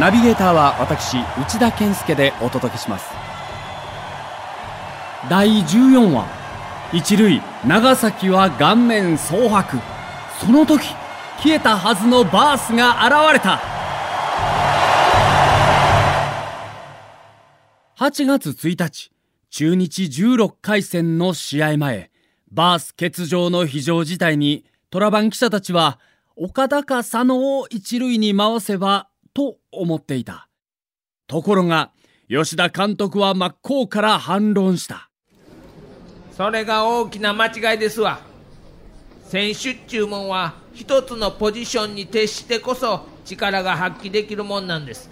ナビゲーターは私内田健介でお届けします。第14話一塁長崎は顔面蒼白。その時消えたはずのバースが現れた。8月1日中日16回戦の試合前。バース欠場の非常事態にトラバン記者たちは岡田か佐野を一塁に回せばと思っていた。ところが吉田監督は真っ向から反論した。それが大きな間違いですわ。選手っちゅうもんは一つのポジションに徹してこそ力が発揮できるもんなんです。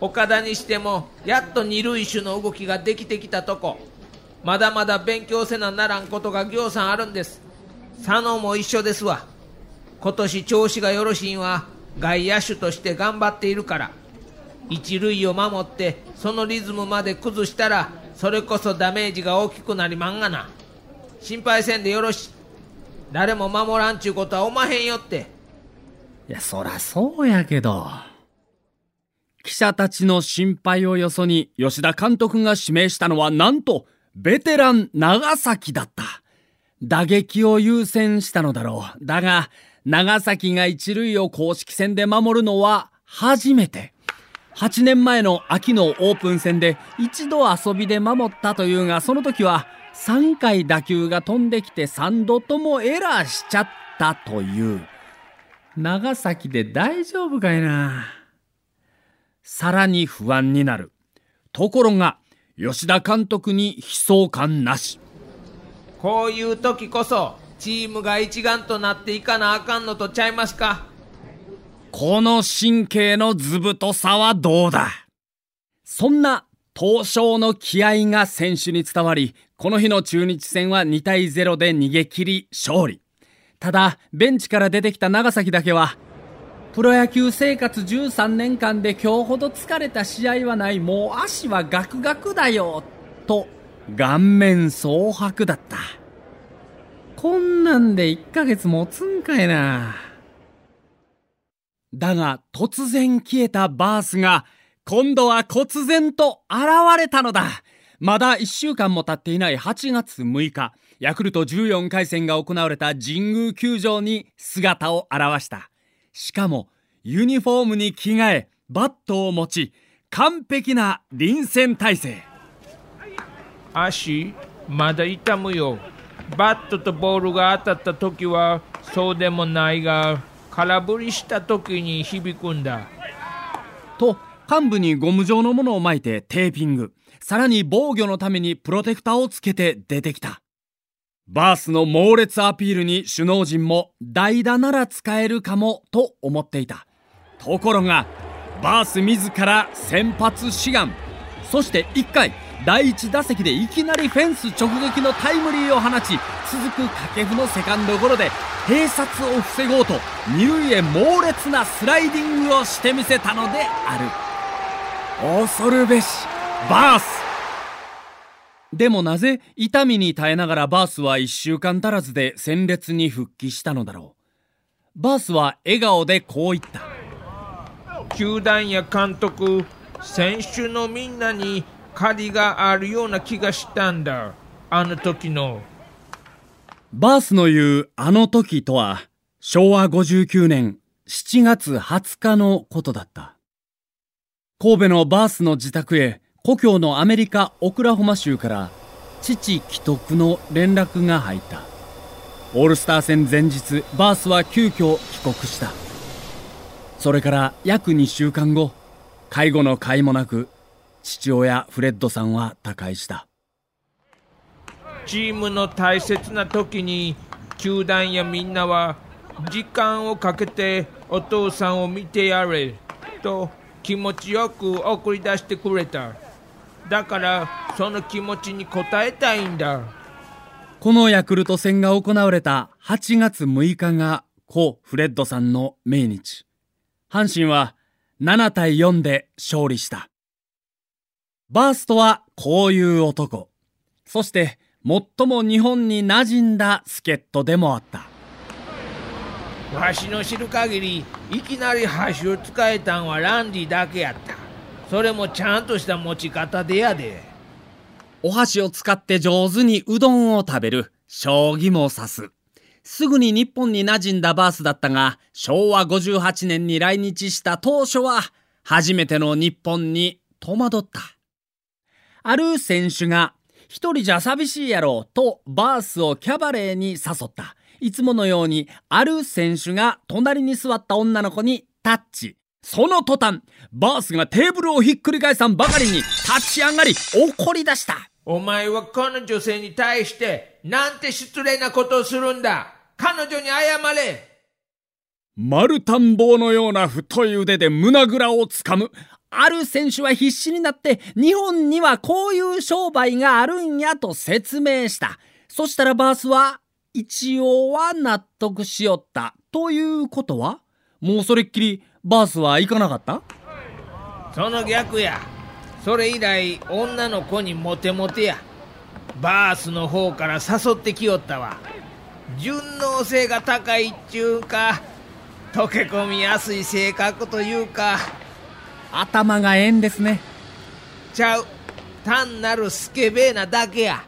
岡田にしてもやっと二塁手の動きができてきたとこ。まだまだ勉強せなならんことがぎょうさんあるんです。佐野も一緒ですわ。今年調子がよろしいんは外野手として頑張っているから。一塁を守ってそのリズムまで崩したらそれこそダメージが大きくなりまんがな。心配せんでよろし誰も守らんちゅうことはおまへんよって。いやそらそうやけど。記者たちの心配をよそに吉田監督が指名したのはなんとベテラン長崎だった。打撃を優先したのだろう。だが、長崎が一塁を公式戦で守るのは初めて。8年前の秋のオープン戦で一度遊びで守ったというが、その時は3回打球が飛んできて3度ともエラーしちゃったという。長崎で大丈夫かいな。さらに不安になる。ところが、吉田監督に悲壮感なし。こういう時こそ、チームが一丸となっていかなあかんのとちゃいますか？この神経の図太さはどうだ？そんな東証の気合が選手に伝わり、この日の中日戦は2対0で逃げ切り勝利。ただ、ベンチから出てきた長崎だけは、プロ野球生活13年間で今日ほど疲れた試合はない、もう足はガクガクだよ、と、顔面蒼白だった。こんなんで1ヶ月持つんかいな。だが突然消えたバースが今度は忽然と現れたのだ。まだ1週間も経っていない8月6日、ヤクルト14回戦が行われた神宮球場に姿を現した。しかも、ユニフォームに着替え、バットを持ち、完璧な臨戦態勢。足、まだ痛むよ。バットとボールが当たった時はそうでもないが空振りした時に響くんだ。と幹部にゴム状のものを巻いてテーピング。さらに防御のためにプロテクターをつけて出てきた。バースの猛烈アピールに首脳陣も代打なら使えるかもと思っていた。ところがバース自ら先発志願。そして1回第1打席でいきなりフェンス直撃のタイムリーを放ち続く掛布のセカンドゴロで併殺を防ごうと二塁へ猛烈なスライディングをしてみせたのである。恐るべしバース。でもなぜ痛みに耐えながらバースは1週間足らずで戦列に復帰したのだろう。バースは笑顔でこう言った。球団や監督選手のみんなに借りがあるような気がしたんだあの時のバースの言うあの時とは昭和59年7月20日のことだった神戸のバースの自宅へ故郷のアメリカオクラホマ州から父既得の連絡が入ったオールスター戦前日バースは急遽帰国したそれから約2週間後介護の甲斐もなく父親フレッドさんは他界した。チームの大切な時に球団やみんなは時間をかけてお父さんを見てやれと気持ちよく送り出してくれた。だからその気持ちに応えたいんだ。このヤクルト戦が行われた8月6日が故フレッドさんの命日。阪神は7対4で勝利したバーストはこういう男。そして最も日本に馴染んだ助っ人でもあった。わしの知る限りいきなり箸を使えたんはランディだけやった。それもちゃんとした持ち方でやで。お箸を使って上手にうどんを食べる。将棋も指す。すぐに日本に馴染んだバースだったが昭和58年に来日した当初は初めての日本に戸惑ったある選手が一人じゃ寂しいやろとバースをキャバレーに誘った。いつものようにある選手が隣に座った女の子にタッチ。その途端バースがテーブルをひっくり返さんばかりに立ち上がり怒り出した。お前はこの女性に対してなんて失礼なことをするんだ。彼女に謝れ。丸田んぼのような太い腕で胸ぐらをつかむある選手は必死になって日本にはこういう商売があるんやと説明した。そしたらバースは一応は納得しよった。ということはもうそれっきりバースは行かなかった？その逆や。それ以来女の子にモテモテや。バースの方から誘ってきよったわ。順応性が高いっちゅうか溶け込みやすい性格というか。頭がええんですね。ちゃう。単なるスケベーなだけや。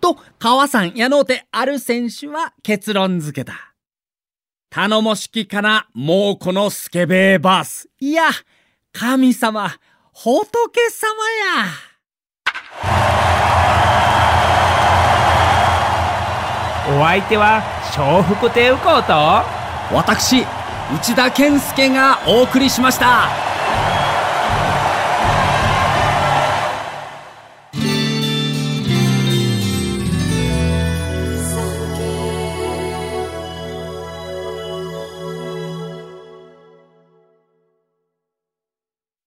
と川さんやのうてある選手は結論付けた。頼もしきかなもうこのスケベーバース。いや神様仏様や。お相手は笑福亭右近と私内田健介がお送りしました。